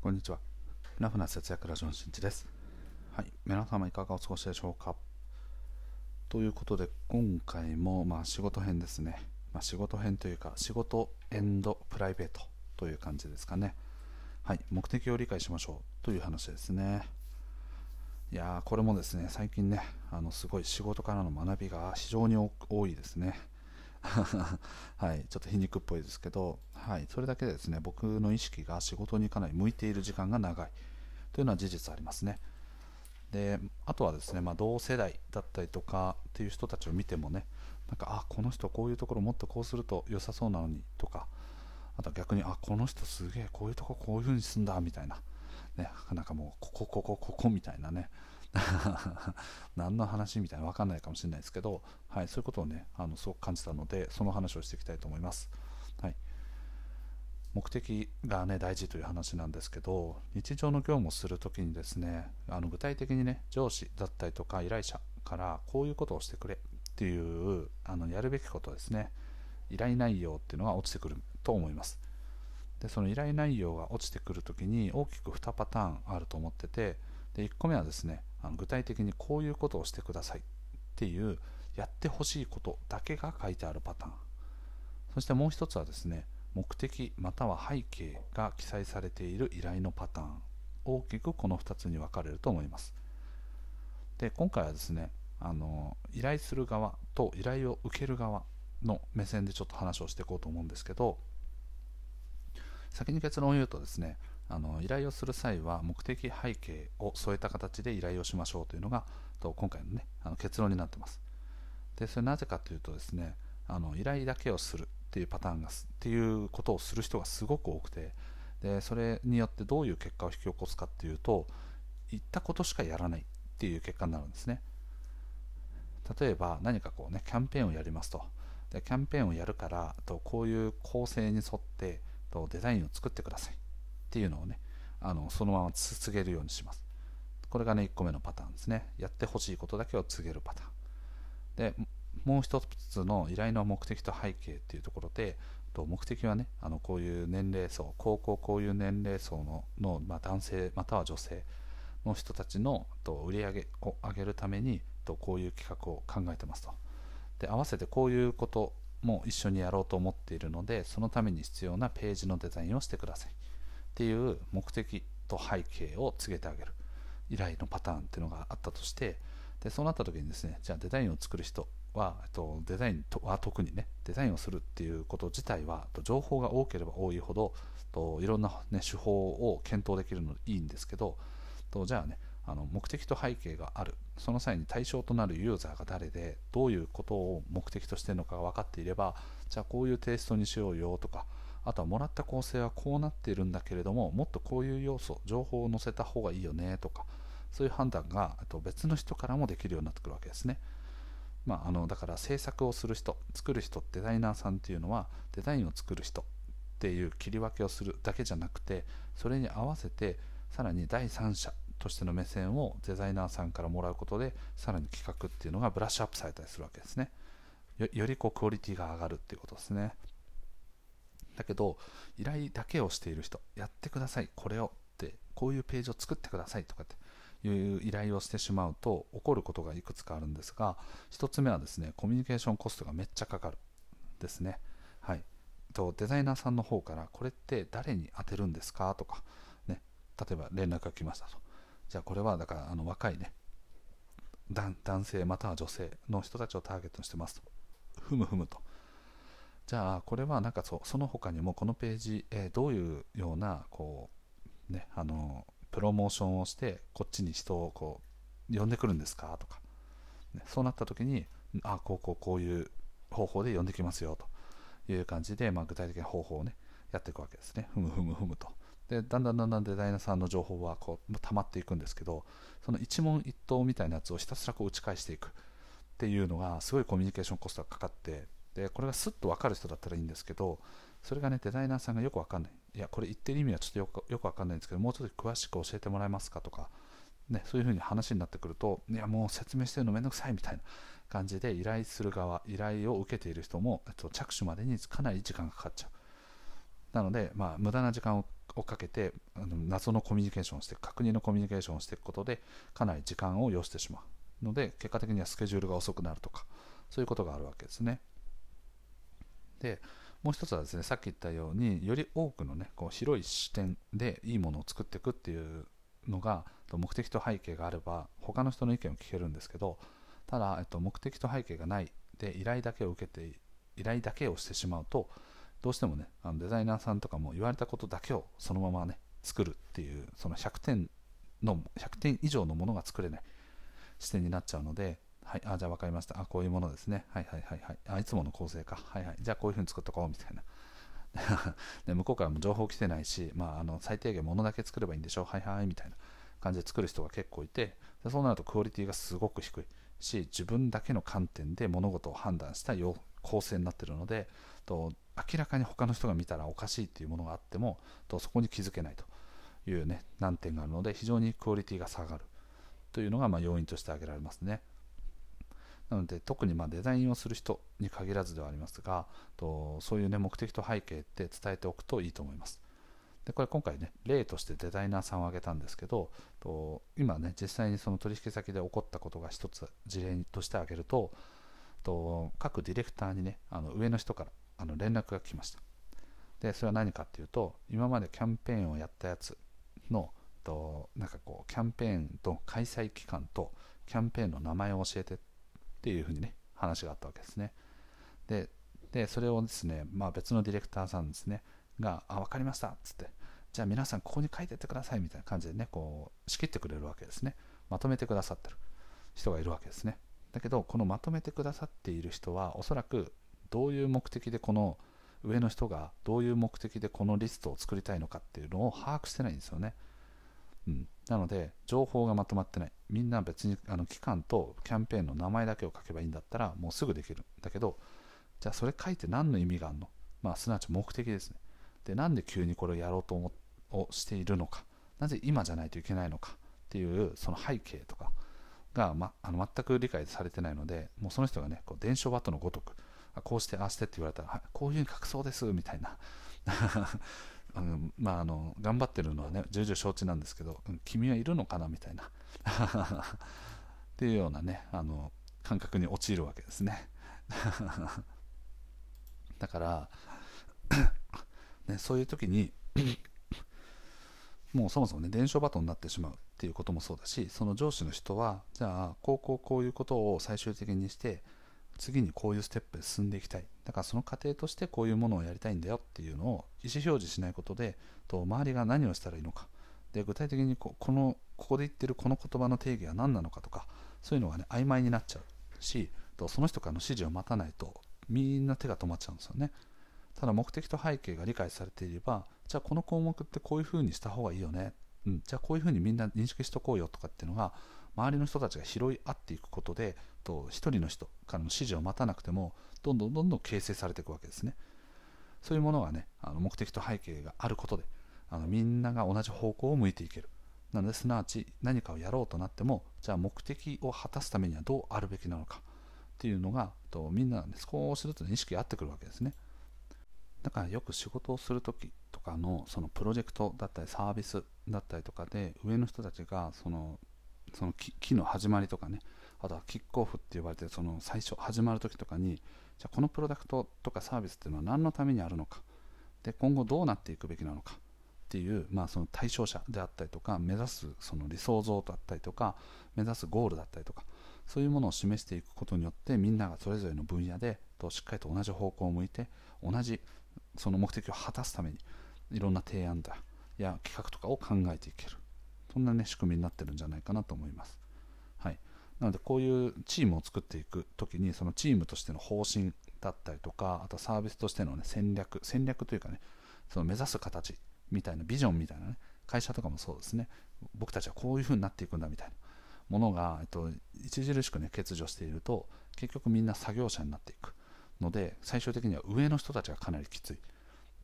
こんにちは。ラフな節約ラジオのしんちです。はい。皆様いかがお過ごしでしょうかということで、今回もまあ仕事編ですね。まあ、仕事編というか、仕事エンドプライベートという感じですかね。はい。目的を理解しましょうという話ですね。いやー、これもですね、最近ね、あのすごい仕事からの学びが非常に多いですね。はい、ちょっと皮肉っぽいですけど、はい、それだけでですね僕の意識が仕事にかなり向いている時間が長いというのは事実ありますね。であとはですね、まあ、同世代だったりとかっていう人たちを見てもねなんかあこの人こういうところもっとこうすると良さそうなのにとかあと逆にあこの人すげえこういうとここういう風にすんだみたいな、ね、なんかもうここここここみたいなね 何の話みたいな分かんないかもしれないですけど、はい、そういうことをねあのすごく感じたのでその話をしていきたいと思います、はい、目的がね大事という話なんですけど日常の業務をするときにですねあの具体的にね上司だったりとか依頼者からこういうことをしてくれっていうあのやるべきことですね。依頼内容っていうのが落ちてくると思います。でその依頼内容が落ちてくるときに大きく2パターンあると思っててで1個目はですね具体的にこういうことをしてくださいっていうやってほしいことだけが書いてあるパターン。そしてもう一つはですね目的または背景が記載されている依頼のパターン。大きくこの2つに分かれると思います。で今回はですねあの依頼する側と依頼を受ける側の目線でちょっと話をしていこうと思うんですけど先に結論を言うとですねあの依頼をする際は目的背景を添えた形で依頼をしましょうというのがと今回の,、ね、あの結論になってます。でそれなぜかというとですねあの依頼だけをするっていうパターンがっていうことをする人がすごく多くてでそれによってどういう結果を引き起こすかっていうと言ったことしかやらないっていう結果になるんですね。例えば何かこうねキャンペーンをやりますと。でキャンペーンをやるからとこういう構成に沿ってとデザインを作ってください。っていうのをねあのそのまま告げるようにします。これがね1個目のパターンですね。やってほしいことだけを告げるパターン。でもう一つの依頼の目的と背景っていうところで目的はねあのこういう年齢層高校こういう年齢層のの、まあ、男性または女性の人たちのと売り上げを上げるためにとこういう企画を考えてますと。で合わせてこういうことも一緒にやろうと思っているのでそのために必要なページのデザインをしてください。っていう目的と背景を告げてあげる。依頼のパターンっていうのがあったとしてでそうなった時にですねじゃあデザインを作る人はとデザインは特にねデザインをするっていうこと自体は情報が多ければ多いほどといろんな、ね、手法を検討できるのでいいんですけどとじゃあねあの目的と背景がある。その際に対象となるユーザーが誰でどういうことを目的としてるのかが分かっていればじゃあこういうテイストにしようよとかあとはもらった構成はこうなっているんだけれどももっとこういう要素情報を載せた方がいいよねとかそういう判断がと別の人からもできるようになってくるわけですね。まあ、あのだから制作をする人作る人デザイナーさんっていうのはデザインを作る人っていう切り分けをするだけじゃなくてそれに合わせてさらに第三者としての目線をデザイナーさんからもらうことでさらに企画っていうのがブラッシュアップされたりするわけですねよりこうクオリティが上がるっていうことですねだけど依頼だけをしている人やってくださいこれをってこういうページを作ってくださいとかっていう依頼をしてしまうと起こることがいくつかあるんですが1つ目はですねコミュニケーションコストがめっちゃかかる。ですね。はい。とデザイナーさんの方からこれって誰に当てるんですか？とかね。例えば連絡が来ましたと。じゃあこれはだからあの若いね男性または女性の人たちをターゲットにしてますと。ふむふむと。じゃあこれはなんかそその他にもこのページ、えー、どういうようなこうねあのプロモーションをしてこっちに人をこう呼んでくるんですかとか、ね、そうなった時にあこうこうこういう方法で呼んできますよという感じで、まあ、具体的な方法をねやっていくわけですね。ふむふむふむと。でだんだんだんだんデザイナーさんの情報はこう溜まっていくんですけどその一問一答みたいなやつをひたすらこう打ち返していくっていうのがすごいコミュニケーションコストがかかってでこれがスッと分かる人だったらいいんですけどそれがねデザイナーさんがよく分かんない。いやこれ言ってる意味はちょっとよくよく分かんないんですけどもうちょっと詳しく教えてもらえますかとか、ね、そういうふうに話になってくるといやもう説明してるのめんどくさいみたいな感じで依頼する側依頼を受けている人も、えっと、着手までにかなり時間がかかっちゃう。なので、まあ、無駄な時間ををかけてあの謎のコミュニケーションをして確認のコミュニケーションをしていくことでかなり時間を要してしまう。ので結果的にはスケジュールが遅くなるとかそういうことがあるわけですね。でもう一つはですねさっき言ったようにより多くのねこう広い視点でいいものを作っていくっていうのが目的と背景があれば他の人の意見を聞けるんですけどただ、えっと、目的と背景がないで依頼だけを受けて依頼だけをしてしまうとどうしてもねあのデザイナーさんとかも言われたことだけをそのままね作るっていうその100点の100点以上のものが作れない視点になっちゃうのではいあじゃあ分かりました。あこういうものですね。はいはいはいはい。あいつもの構成か。はいはい。じゃあこういうふうに作っとこうみたいな。で向こうからも情報来てないし、まあ、あの最低限ものだけ作ればいいんでしょ。はいはいみたいな感じで作る人が結構いてでそうなるとクオリティがすごく低いし自分だけの観点で物事を判断した構成になってるのでと明らかに他の人が見たらおかしいっていうものがあってもとそこに気づけないという、ね、難点があるので非常にクオリティが下がるというのがま要因として挙げられますね。なので特にまデザインをする人に限らずではありますがとそういう、ね、目的と背景って伝えておくといいと思います。でこれ今回ね例としてデザイナーさんを挙げたんですけどと今ね実際にその取引先で起こったことが一つ事例として挙げるとと各ディレクターにねあの上の人からあの連絡が来ましたでそれは何かっていうと今までキャンペーンをやったやつのとなんかこうキャンペーンと開催期間とキャンペーンの名前を教えてっていうふうにね話があったわけですね。ででそれをですね、まあ、別のディレクターさんですねが「あ分かりました」っつってじゃあ皆さんここに書いてってくださいみたいな感じでねこう仕切ってくれるわけですね。まとめてくださってる人がいるわけですね。だけどこのまとめてくださっている人はおそらくどういう目的でこの上の人がどういう目的でこのリストを作りたいのかっていうのを把握してないんですよね、うん、なので情報がまとまってない。みんな別にあの期間とキャンペーンの名前だけを書けばいいんだったらもうすぐできる。んだけどじゃあそれ書いて何の意味があるの？まあすなわち目的ですね。でなんで急にこれをやろうと思をしているのか。なぜ今じゃないといけないのか。っていうその背景とかが、ま、あの全く理解されてないのでもうその人がねこう伝承バットのごとくこうしてああしてって言われたらこういうふうに書くそうですみたいな。あのまああの頑張ってるのはね重々承知なんですけど、うん、君はいるのかなみたいな。っていうようなねあの感覚に陥るわけですね。だから ね、そういう時に もうそもそもね伝承バトンになってしまうっていうこともそうだしその上司の人はじゃあこうこうこういうことを最終的にして次にこういうステップで進んでいきたい。だからその過程としてこういうものをやりたいんだよっていうのを意思表示しないことでと周りが何をしたらいいのか。で具体的にここのここで言ってるこの言葉の定義は何なのかとかそういうのがね曖昧になっちゃうしとその人からの指示を待たないとみんな手が止まっちゃうんですよね。ただ目的と背景が理解されていればじゃあこの項目ってこういうふうにした方がいいよね、うん、じゃあこういうふうにみんな認識しとこうよとかっていうのが周りの人たちが拾い合っていくことでと1人の人からの指示を待たなくてもどんどんどんどん形成されていくわけですね。そういうものがねあの目的と背景があることであのみんなが同じ方向を向いていける。なのですなわち何かをやろうとなってもじゃあ目的を果たすためにはどうあるべきなのかっていうのがとみんな、ね、少しずつ意識が合ってくるわけですね。だからよく仕事をする時とかのそのプロジェクトだったりサービスだったりとかで上の人たちがそのその期の始まりとかねあとはキックオフって呼ばれてその最初始まる時とかにじゃあこのプロダクトとかサービスっていうのは何のためにあるのか。で今後どうなっていくべきなのか。っていう、まあ、その対象者であったりとか目指すその理想像だったりとか目指すゴールだったりとかそういうものを示していくことによってみんながそれぞれの分野でとしっかりと同じ方向を向いて同じその目的を果たすためにいろんな提案だや企画とかを考えていける。そんなね仕組みになってるんじゃないかなと思います、はい、なのでこういうチームを作っていく時にそのチームとしての方針だったりとかあとサービスとしての、ね、戦略戦略というかねその目指す形みたいなビジョンみたいなね会社とかもそうですね。僕たちはこういうふうになっていくんだみたいなものが、えっと、著しくね欠如していると結局みんな作業者になっていく。ので最終的には上の人たちがかなりきついっ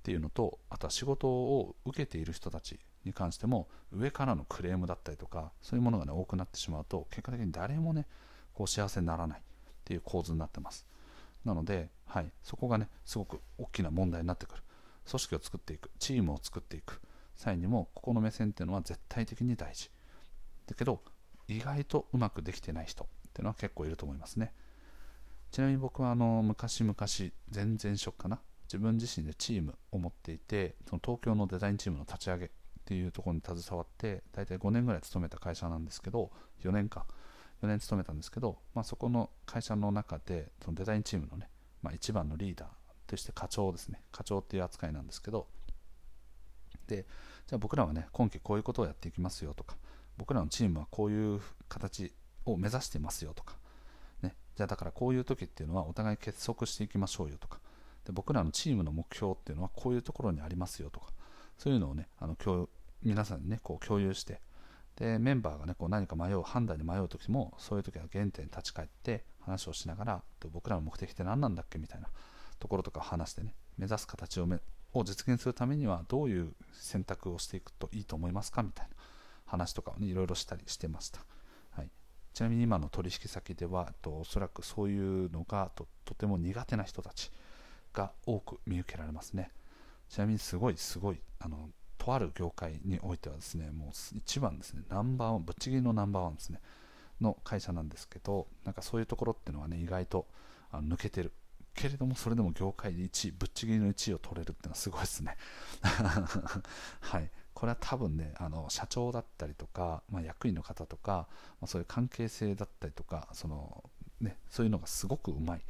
ていうのとあとは仕事を受けている人たちに関しても上からのクレームだったりとかそういうものが、ね、多くなってしまうと結果的に誰もねこう幸せにならないっていう構図になってます。なので、はい、そこがねすごく大きな問題になってくる。組織を作っていくチームを作っていく際にもここの目線っていうのは絶対的に大事。だけど意外とうまくできてない人っていうのは結構いると思いますね。ちなみに僕はあの昔々全然初かな？自分自身でチームを持っていてその東京のデザインチームの立ち上げっていうところに携わって大体5年ぐらい勤めた会社なんですけど4年か。4年勤めたんですけど、まあ、そこの会社の中でそのデザインチームのね、まあ、一番のリーダーとして課長ですね。課長っていう扱いなんですけどでじゃあ僕らはね今期こういうことをやっていきますよとか僕らのチームはこういう形を目指してますよとか、ね、じゃあだからこういう時っていうのはお互い結束していきましょうよとかで僕らのチームの目標っていうのはこういうところにありますよとかそういうのをねあの共皆さんにねこう共有してでメンバーがねこう何か迷う判断に迷う時もそういう時は原点に立ち返って話をしながら僕らの目的って何なんだっけ？みたいなところとかを話してね目指す形をめを実現するためにはどういう選択をしていくといいと思いますか？みたいな話とかをねいろいろしたりしてました、はい、ちなみに今の取引先ではとおそらくそういうのがととても苦手な人たちが多く見受けられますね。ちなみにすごいすごいあのとある業界においてはですねもう一番ですねナンバーワンぶっちぎりのナンバーワンですねの会社なんですけどなんかそういうところっていうのはね意外とあの抜けてる。けれどもそれでも業界で1位ぶっちぎりの1位を取れるっていうのはすごいですね。はい。これは多分ねあの社長だったりとか、まあ、役員の方とか、まあ、そういう関係性だったりとかその、ね、そういうのがすごくうまい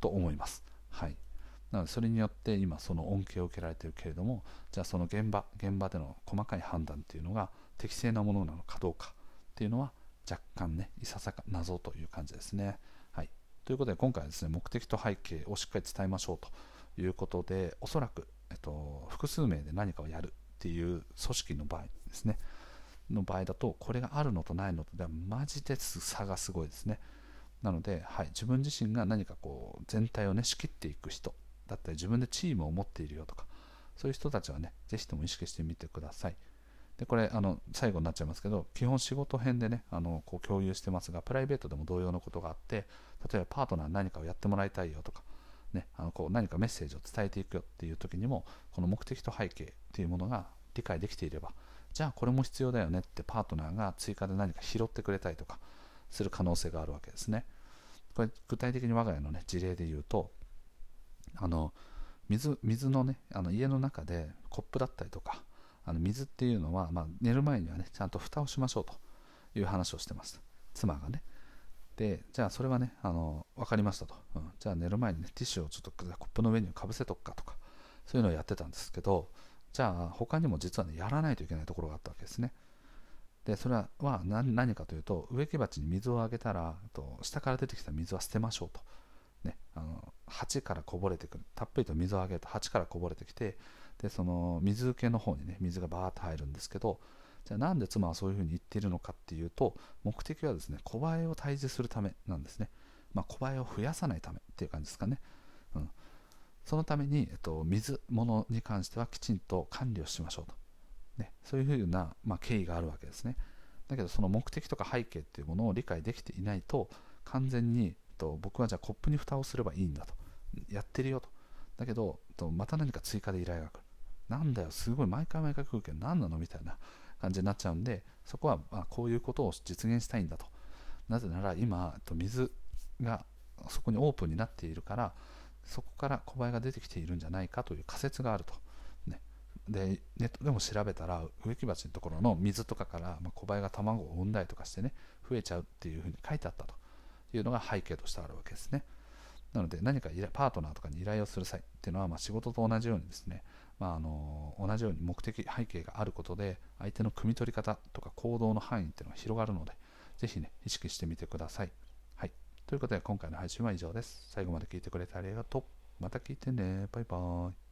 と思います。はい。なのでそれによって今その恩恵を受けられてるけれどもじゃあその現場現場での細かい判断っていうのが適正なものなのかどうかっていうのは若干ねいささか謎という感じですね。はい、ということで今回はですね目的と背景をしっかり伝えましょうということでおそらく、えっと、複数名で何かをやるっていう組織の場合ですねの場合だとこれがあるのとないのとではマジで差がすごいですね。なので、はい、自分自身が何かこう全体をね仕切っていく人だったり自分でチームを持っているよとかそういう人たちはねぜひとも意識してみてください。でこれあの最後になっちゃいますけど基本仕事編でねあのこう共有してますがプライベートでも同様のことがあって例えばパートナーに何かをやってもらいたいよとか、ね、あのこう何かメッセージを伝えていくよっていう時にもこの目的と背景っていうものが理解できていればじゃあこれも必要だよねってパートナーが追加で何か拾ってくれたりとかする可能性があるわけですね。これ具体的に我が家の、ね、事例で言うとあの水水のねあの家の中でコップだったりとかあの水っていうのは、まあ、寝る前にはねちゃんと蓋をしましょうという話をしてます。妻がね。でじゃあそれはねあの分かりましたと、うん、じゃあ寝る前にねティッシュをちょっとコップの上にかぶせとくかとかそういうのをやってたんですけどじゃあ他にも実はねやらないといけないところがあったわけですね。でそれは何かというと植木鉢に水をあげたらと下から出てきた水は捨てましょうと。ね、あの鉢からこぼれてくるたっぷりと水をあげると鉢からこぼれてきてでその水受けの方にね水がバーッと入るんですけどじゃあなんで妻はそういうふうに言っているのかっていうと目的はですね小バエを退治するためなんですね、まあ、小バエを増やさないためっていう感じですかね、うん、そのために、えっと、水物に関してはきちんと管理をしましょうと、ね、そういうふうな、まあ、経緯があるわけですね。だけどその目的とか背景っていうものを理解できていないと完全にと僕はじゃあコップに蓋をすればいいんだと。やってるよと。だけどとまた何か追加で依頼が来る。なんだよすごい毎回毎回来るけど何なの？みたいな感じになっちゃうんでそこはまこういうことを実現したいんだと。なぜなら今と水がそこにオープンになっているからそこから小バエが出てきているんじゃないかという仮説があると、ね、でネットでも調べたら植木鉢のところの水とかから、ま小バエが卵を産んだりとかしてね増えちゃうっていうふうに書いてあったと。いうのが背景としてあるわけですね。なので何かパートナーとかに依頼をする際っていうのは、ま、仕事と同じようにですね、まあ、あの同じように目的背景があることで相手の汲み取り方とか行動の範囲っていうのが広がるのでぜひね意識してみてください。はい、ということで今回の配信は以上です。最後まで聞いてくれてありがとう。また聞いてね。バイバーイ。